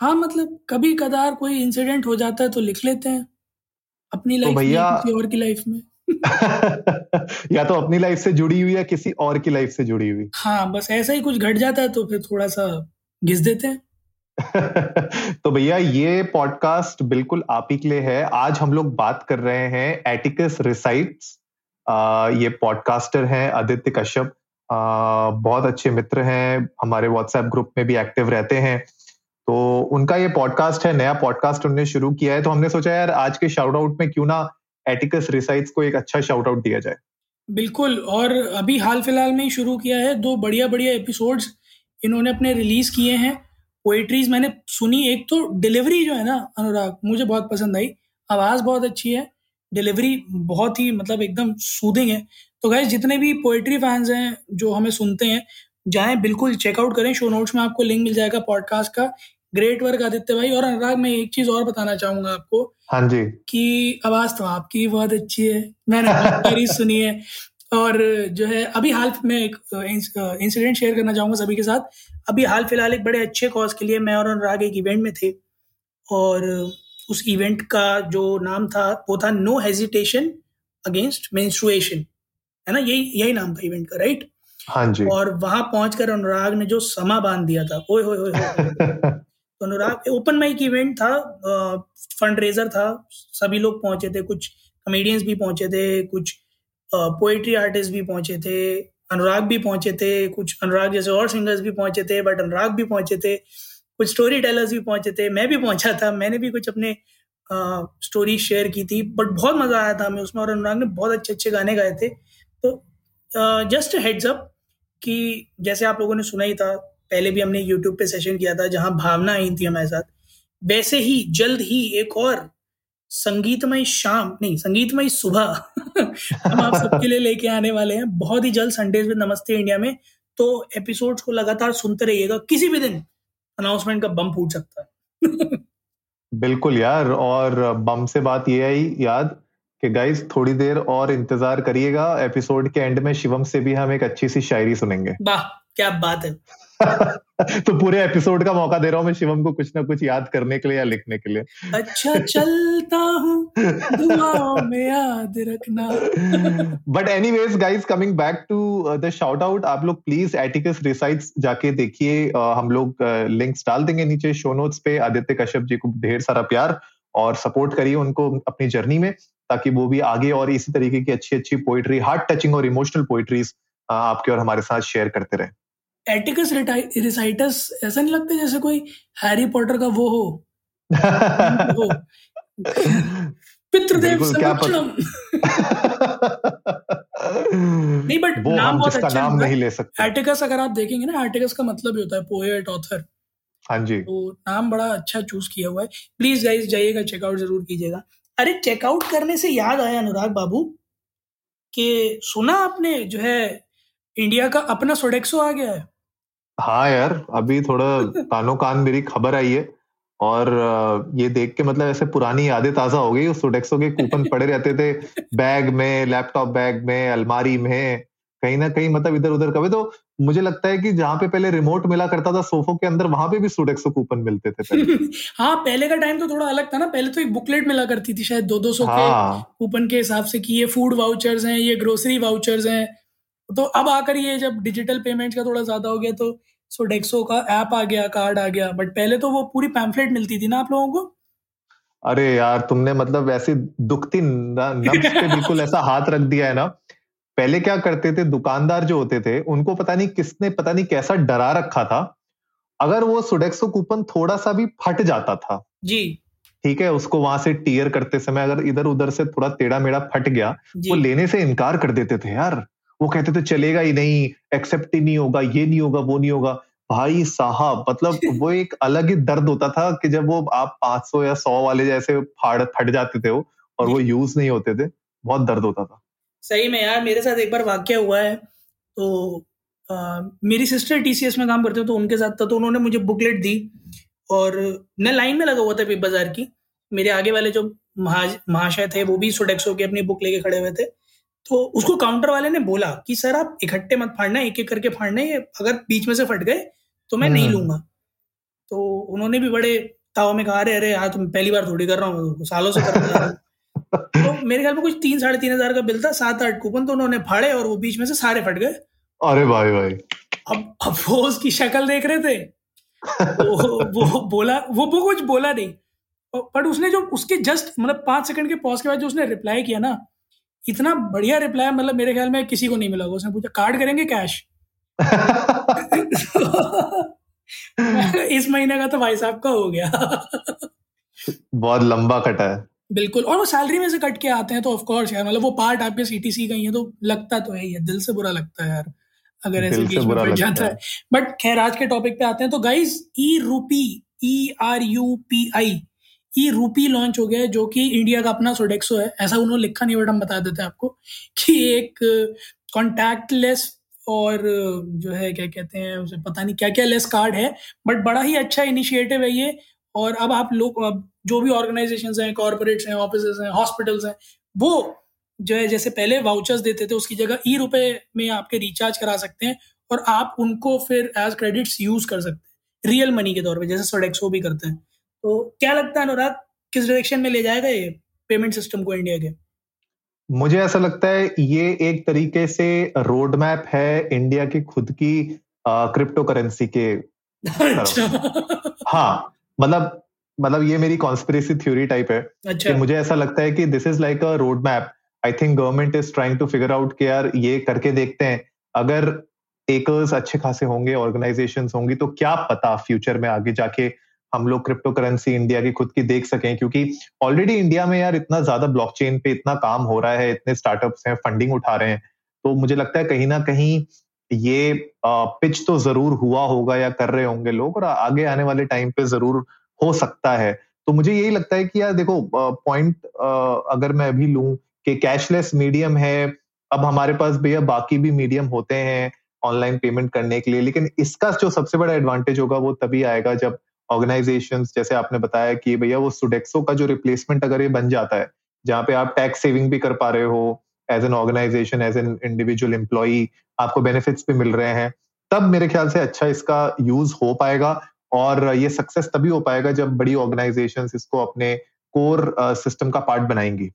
हाँ मतलब कभी कदार कोई इंसिडेंट हो जाता है तो लिख लेते हैं अपनी तो लाइफ में भैया- किसी और की लाइफ में। या तो अपनी लाइफ से जुड़ी हुई या किसी और की लाइफ से जुड़ी हुई। हाँ बस ऐसा ही कुछ घट जाता है तो फिर थोड़ा सा घिस देते हैं। तो भैया ये पॉडकास्ट बिल्कुल आप ही के लिए है। आज हम लोग बात कर रहे हैं एटिकस रिसाइट्स ये पॉडकास्टर हैं आदित्य कश्यप बहुत अच्छे मित्र हैं हमारे व्हाट्सएप ग्रुप में भी एक्टिव रहते हैं। तो उनका ये पॉडकास्ट है, नया पॉडकास्ट उन्होंने शुरू किया है तो हमने सोचा यार आज के शाउट आउट में क्यों ना एटिकस रिसाइट्स को एक अच्छा शाउट आउट दिया जाए। बिल्कुल, और अभी हाल फ़िलहाल में ही शुरू किया है, दो बढ़िया बढ़िया एपिसोड्स इन्होंने अपने रिलीज़ किए हैं। पोइट्रीज मैंने सुनी, एक तो डिलीवरी जो है ना, अनुराग, मुझे बहुत पसंद आई, आवाज़ बहुत अच्छी है डिलीवरी बहुत ही मतलब एकदम सूदिंग है। तो गाइज़ जितने भी पोइट्री फैंस हैं जो हमें सुनते हैं, जाएँ, बिल्कुल चेकआउट करें शो नोट्स में आपको लिंक मिल जाएगा पॉडकास्ट का। ग्रेट वर्क आदित्य भाई। और अनुराग मैं एक चीज़ और बताना चाहूँगा आपको हाँ जी। कि आवाज़ तो आपकी बहुत अच्छी है। मैंने बहुत सुनी है। और जो है अभी हाल में एक इंसिडेंट शेयर करना चाहूँगा सभी के साथ। अभी हाल फ़िलहाल एक बड़े अच्छे कॉज के लिए मैं और अनुराग एक इवेंट में थे। और उस इवेंट का जो नाम था वो था नो हेजिटेशन अगेंस्ट मेंस्ट्रुएशन है ना? यही यही नाम था इवेंट का राइट हाँ जी। और वहाँ पहुंचकर अनुराग ने जो समा बाँध दिया था। ओए होए होए अनुराग ओपन माइक इवेंट था फंड रेजर था, सभी लोग पहुँचे थे, कुछ कॉमेडियंस भी पहुँचे थे, कुछ पोएट्री आर्टिस्ट भी पहुँचे थे, अनुराग भी पहुँचे थे, कुछ अनुराग जैसे और सिंगर्स भी पहुँचे थे बट अनुराग भी पहुँचे थे, कुछ स्टोरी टेलर्स भी पहुँचे थे, मैं भी पहुँचा था, मैंने भी कुछ अपने स्टोरी शेयर की थी बट बहुत मज़ा आया था हमें उसमें और अनुराग ने बहुत अच्छे अच्छे गाने गाए थे। तो जस्ट हेड्स अप कि जैसे आप लोगों ने सुना ही था पहले भी हमने यूट्यूब पे सेशन किया था जहाँ भावना आई थी हमारे साथ। वैसे ही जल्द ही एक और संगीतमय शाम नहीं संगीतमय सुबह हम आप सबके लिए लेके आने वाले हैं। बहुत ही जल्द संडेज विद नमस्ते इंडिया में। तो एपिसोड्स को लगातार सुनते रहिएगा। किसी भी दिन अनाउंसमेंट का बम फूट सकता है। बिल्कुल यार और बम से बात ये आई याद कि गाइस थोड़ी देर और इंतज़ार करिएगा। एपिसोड के एंड में शिवम से भी हम एक अच्छी सी शायरी सुनेंगे। वाह क्या बात है। तो पूरे एपिसोड का मौका दे रहा हूँ मैं शिवम को कुछ ना कुछ याद करने के लिए या लिखने के लिए। अच्छा चलता हूँ में याद रखना। But anyways guys coming back to the shout out आप लोग प्लीज़ एटिकस रिसाइट्स जाके देखिए uh, हम लोग लिंक्स डाल देंगे नीचे शो नोट्स पे। आदित्य कश्यप जी को ढेर सारा प्यार और सपोर्ट करिए उनको अपनी जर्नी में ताकि वो भी आगे और इसी तरीके की अच्छी अच्छी पोइट्री हार्ट टचिंग और इमोशनल पोइट्रीज आपके और हमारे साथ शेयर करते रहे। एटिकस रिसाइटस ऐसा नहीं लगता जैसे कोई हैरी पॉटर का वो हो। वो पितृदेव नहीं बट नाम बहुत अच्छा नाम नहीं ले सकते। एटिकस अगर आप देखेंगे ना एटिकस का मतलब ही होता है पोएट ऑथर हाँ जी। तो नाम बड़ा अच्छा चूज़ किया हुआ है। प्लीज़ गाइस जाइएगा चेकआउट ज़रूर कीजिएगा। अरे चेकआउट करने से याद आया अनुराग बाबू कि सुना आपने जो है इंडिया का अपना सोडेक्सो आ गया है। हाँ यार अभी थोड़ा कानो कान मेरी खबर आई है और ये देख के मतलब ऐसे पुरानी यादें ताज़ा हो गई उस सोडेक्सो के कूपन पड़े रहते थे बैग में लैपटॉप बैग में अलमारी में कहीं ना कहीं मतलब इधर उधर कभी तो मुझे लगता है कि जहाँ पे पहले रिमोट मिला करता था सोफो के अंदर वहाँ पे भी सोडेक्सो कूपन मिलते थे पहले। हाँ पहले का टाइम तो थोड़ा अलग था ना पहले तो एक बुकलेट मिला करती थी शायद दो दो सौ के हाँ। कूपन के हिसाब से कि ये फ़ूड वाउचर्स हैं ये ग्रोसरी वाउचर्स हैं। तो अब आकर ये जब डिजिटल पेमेंट का थोड़ा ज़्यादा हो गया तो सोडेक्सो का ऐप आ गया कार्ड आ गया बट पहले तो वो पूरी पैम्फलेट मिलती थी ना आप लोगों को? अरे यार तुमने मतलब ऐसी दुखती नब्ज पे बिल्कुल ऐसा हाथ रख दिया है ना। पहले क्या करते थे दुकानदार जो होते थे उनको पता नहीं किसने पता नहीं कैसा डरा रखा था। अगर वो सुडेक्सो कूपन थोड़ा सा भी फट जाता था जी। ठीक है उसको वहाँ से टीयर करते समय अगर इधर उधर से थोड़ा टेढ़ा मेढ़ा फट गया वो लेने से इनकार कर देते थे यार। वो कहते थे चलेगा ही नहीं एक्सेप्ट ही नहीं होगा ये नहीं होगा वो नहीं होगा। भाई साहब मतलब वो एक अलग ही दर्द होता था कि जब वो आप 500 या 100 वाले जैसे फाड़ फट जाते थे वो और वो यूज़ नहीं होते थे बहुत दर्द होता था। सही में यार मेरे साथ एक बार वाक्य हुआ है तो आ, मेरी सिस्टर टीसीएस में काम करते तो उनके साथ था तो उन्होंने मुझे बुकलेट दी और मैं लाइन में लगा हुआ था बिग बाज़ार की मेरे आगे वाले जो महाशय थे वो भी सोडेक्सो की अपनी बुक लेके खड़े हुए थे तो उसको काउंटर वाले ने बोला कि सर आप इकट्ठे मत फाड़ना एक एक करके फाड़ना है अगर बीच में से फट गए तो मैं नहीं हम्म। लूँगा। तो उन्होंने भी बड़े ताव में कहा अरे अरे यार तुम पहली बार थोड़ी कर रहा हूँ सालों से कर रहा हूँ। तो मेरे ख्याल में कुछ तीन साढ़े तीन हज़ार का बिल था सात आठ कूपन तो उन्होंने फाड़े और वो बीच में से सारे फट गए। अरे भाई भाई। अब अब वो उसकी शक्ल देख रहे थे। तो वो बोला वो वो कुछ बोला नहीं। बट उसने जो उसके जस्ट मतलब पाँच सेकंड के पॉज के बाद जो उसने रिप्लाई किया ना इतना बढ़िया रिप्लाई मतलब मेरे ख्याल में किसी को नहीं मिला उसने पूछा कार्ड करेंगे कैश इस महीने का तो भाई साहब का हो गया। बहुत लंबा कटा है। बिल्कुल और वो सैलरी में से कट के आते हैं तो ऑफ़ कोर्स यार मतलब वो पार्ट आपके सीटीसी का ही है तो लगता तो है ही है। दिल से बुरा लगता है यार अगर ऐसे बीच में बढ़ जाता है। बट खैर आज के टॉपिक पे आते हैं तो guys e rupee e R U P I e rupee launch हो गया है, जो कि इंडिया का अपना सोडेक्सो है। ऐसा उन्होंने लिखा नहीं, बट हम बता देते हैं आपको कि एक कॉन्टैक्टलेस और, जो है, क्या कहते हैं, उसे पता नहीं क्या क्या लेस कार्ड है, बट बड़ा ही अच्छा इनिशिएटिव है ये। और अब आप लोग जो भी ऑर्गेनाइजेशन हैं कॉर्पोरेट्स हैं ऑफ़िस हैं हॉस्पिटल्स हैं, वो जो है, जैसे पहले वाउचर्स देते थे, उसकी जगह ई रुपए में आपके रिचार्ज करा सकते हैं और आप उनको फिर एज क्रेडिट्स यूज़ कर सकते हैं। रियल मनी के तौर पर जैसे सोडेक्सो भी करते हैं। तो क्या लगता है अनुराग किस डायरेक्शन में ले जाएगा ये पेमेंट सिस्टम को इंडिया के मुझे ऐसा लगता है ये एक तरीके से रोड मैप है इंडिया की खुद की क्रिप्टो करेंसी के अच्छा। हाँ मतलब मतलब ये मेरी कॉन्स्पिरेसी थ्योरी टाइप है अच्छा। कि मुझे ऐसा लगता है कि this is like a road map I think government is trying to figure out कि यार ये करके देखते हैं अगर टेकर्स अच्छे खासे होंगे ऑर्गेनाइजेशन होंगी तो क्या पता फ्यूचर में आगे जाके हम लोग क्रिप्टो करेंसी इंडिया की खुद की देख सकें, क्योंकि ऑलरेडी इंडिया में यार इतना ज़्यादा ब्लॉकचेन पे इतना काम हो रहा है, इतने स्टार्टअप्स हैं फंडिंग उठा रहे हैं तो मुझे लगता है कहीं ना कहीं ये पिच तो ज़रूर हुआ होगा या कर रहे होंगे लोग और आगे आने वाले टाइम पे ज़रूर हो सकता है। तो मुझे यही लगता है कि यार देखो पॉइंट अगर मैं अभी लूँ कि कैशलेस मीडियम है, अब हमारे पास भैया बाकी भी मीडियम होते हैं ऑनलाइन पेमेंट करने के लिए, लेकिन इसका जो सबसे बड़ा एडवांटेज होगा वो तभी आएगा जब ऑर्गेनाइजेशन जैसे आपने बताया कि भैया वो सुडेक्सो का जो रिप्लेसमेंट अगर ये बन जाता है जहाँ पे आप टैक्स सेविंग भी कर पा रहे हो as an organization as an individual employ आपको बेनिफिट्स भी मिल रहे हैं। तब मेरे ख्याल से अच्छा इसका यूज़ हो पाएगा और ये सक्सेस तभी हो पाएगा जब बड़ी ऑर्गेनाइजेशन इसको अपने कोर सिस्टम का पार्ट बनाएँगी।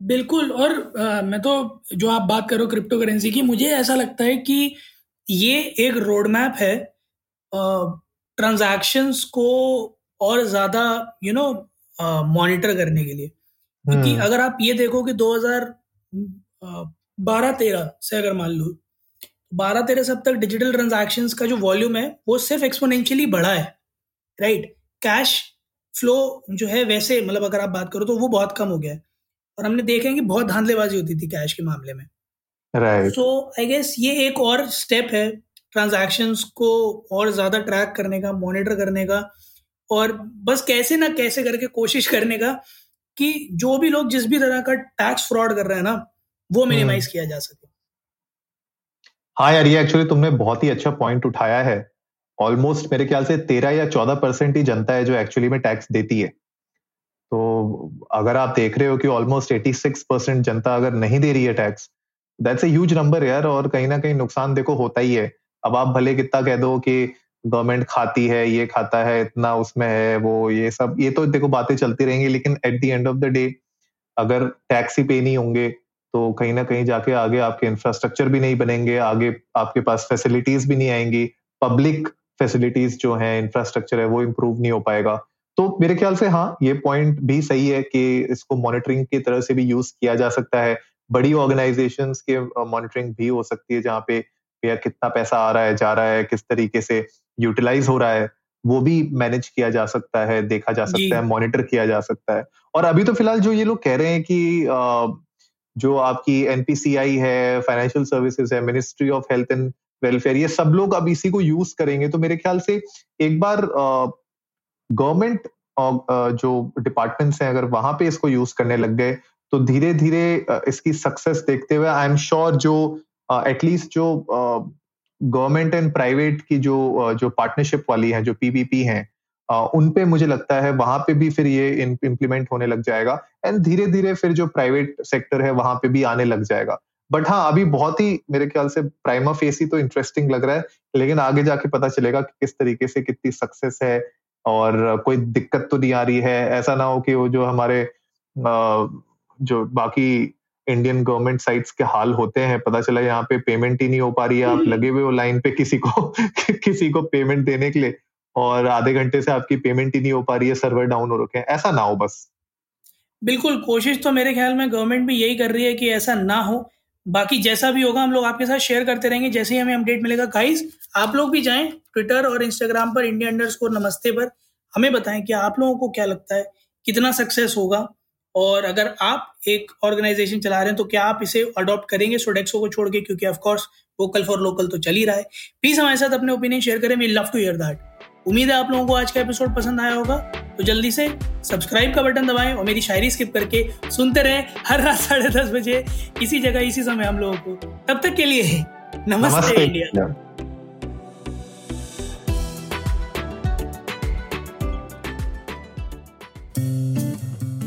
बिल्कुल और आ, मैं तो जो आप बात करो क्रिप्टो करेंसी की मुझे ऐसा लगता है कि ये एक रोड मैप है ट्रांजैक्शंस को और ज़्यादा यू नो मॉनिटर करने के लिए। क्योंकि हम्म। अगर आप ये देखो कि 2012 तेरह से अगर मान लो बारह तेरह अब तक डिजिटल ट्रांजेक्शन का जो वॉल्यूम है वो सिर्फ़ एक्सपोनेंशियली बढ़ा है राइट कैश फ्लो जो है वैसे मतलब अगर आप बात करो तो वो बहुत कम हो गया है। और हमने देखे हैं कि बहुत धांधलेबाजी होती थी कैश के मामले में। सो आई गेस ये एक और स्टेप है ट्रांजेक्शन को और ज़्यादा ट्रैक करने का मॉनिटर करने का और बस कैसे ना कैसे करके कोशिश करने का कि जो भी लोग जिस भी तरह का टैक्स फ्रॉड कर रहे हैं ना वो मिनिमाइज हम्म। किया जा सके। हाँ यार ये एक्चुअली तुमने बहुत ही अच्छा पॉइंट उठाया है। ऑलमोस्ट मेरे ख्याल से तेरह या चौदह परसेंट ही जनता है जो एक्चुअली में टैक्स देती है। तो अगर आप देख रहे हो कि ऑलमोस्ट एटी सिक्स परसेंट जनता अगर नहीं दे रही है tax that's a huge number यार और कहीं ना कहीं नुकसान देखो होता ही है। अब आप भले कितना कह दो कि गवर्नमेंट खाती है, ये खाता है, इतना उसमें है, वो, ये सब, ये तो देखो बातें चलती रहेंगी, लेकिन at the end of the day अगर टैक्स ही पे नहीं होंगे तो कहीं ना कहीं जाके आगे आपके इंफ्रास्ट्रक्चर भी नहीं बनेंगे, आगे आपके पास फैसिलिटीज़ भी नहीं आएँगी पब्लिक फैसिलिटीज़ जो है इंफ्रास्ट्रक्चर है, वो इम्प्रूव नहीं हो पाएगा। तो मेरे ख्याल से हाँ ये पॉइंट भी सही है कि इसको मॉनिटरिंग की तरह से भी यूज़ किया जा सकता है। बड़ी ऑर्गेनाइजेशंस के मॉनिटरिंग भी हो सकती है जहाँ पे भैया कितना पैसा आ रहा है जा रहा है किस तरीके से यूटिलाइज हो रहा है वो भी मैनेज किया जा सकता है देखा जा सकता है मॉनिटर किया जा सकता है। और अभी तो फ़िलहाल जो ये लोग कह रहे हैं कि जो आपकी एनपीसीआई है फाइनेंशियल सर्विसेज़ है ministry of health and welfare ये सब लोग अब इसी को यूज़ करेंगे। तो मेरे ख्याल से एक बार गवर्नमेंट जो डिपार्टमेंट्स हैं अगर वहाँ पे इसको यूज़ करने लग गए तो धीरे धीरे इसकी सक्सेस देखते हुए आई एम श्योर जो एटलीस्ट जो गवर्नमेंट एंड प्राइवेट की जो जो पार्टनरशिप वाली है, जो पीपीपी हैं उन पे मुझे लगता है वहाँ पे भी फिर ये इम्प्लीमेंट होने लग जाएगा एंड धीरे धीरे फिर जो प्राइवेट सेक्टर है वहाँ पे भी आने लग जाएगा। बट हाँ अभी बहुत ही मेरे ख्याल से प्राइमा फेस ही तो इंटरेस्टिंग लग रहा है, लेकिन आगे जाके पता चलेगा कि किस तरीके से कितनी सक्सेस है और कोई दिक्कत तो नहीं आ रही है। ऐसा ना हो कि वो जो हमारे जो बाकी इंडियन गवर्नमेंट साइट्स के हाल होते हैं पता चला यहाँ पे पेमेंट ही नहीं हो पा रही है आप लगे हुए हो लाइन पे किसी को किसी को पेमेंट देने के लिए और आधे घंटे से आपकी पेमेंट ही नहीं हो पा रही है सर्वर डाउन हो रखे हैं ऐसा ना हो बस। बिल्कुल कोशिश तो मेरे ख्याल में गवर्नमेंट भी यही कर रही है कि ऐसा ना हो। बाकी जैसा भी होगा हम लोग आपके साथ शेयर करते रहेंगे जैसे ही हमें अपडेट मिलेगा। गाइस आप लोग भी जाएँ ट्विटर और इंस्टाग्राम पर इंडिया अंडर नमस्ते पर हमें बताएँ कि आप लोगों को क्या लगता है कितना सक्सेस होगा। और अगर आप एक ऑर्गेनाइजेशन चला रहे हैं तो क्या आप इसे अडॉप्ट करेंगे सोडेक्सो को छोड़ के? क्योंकि ऑफकोर्स वोकल फॉर लोकल तो चल ही रहा है। प्लीज़ हमारे साथ अपने ओपिनियन शेयर करें। We love to hear that उम्मीद है आप लोगों को आज का एपिसोड पसंद आया होगा। तो जल्दी से सब्सक्राइब का बटन दबाएँ और मेरी शायरी स्किप करके सुनते रहें हर रात साढ़े दस बजे। इसी जगह इसी समय हम लोगों को। तब तक के लिए नमस्ते, नमस्ते। इंडिया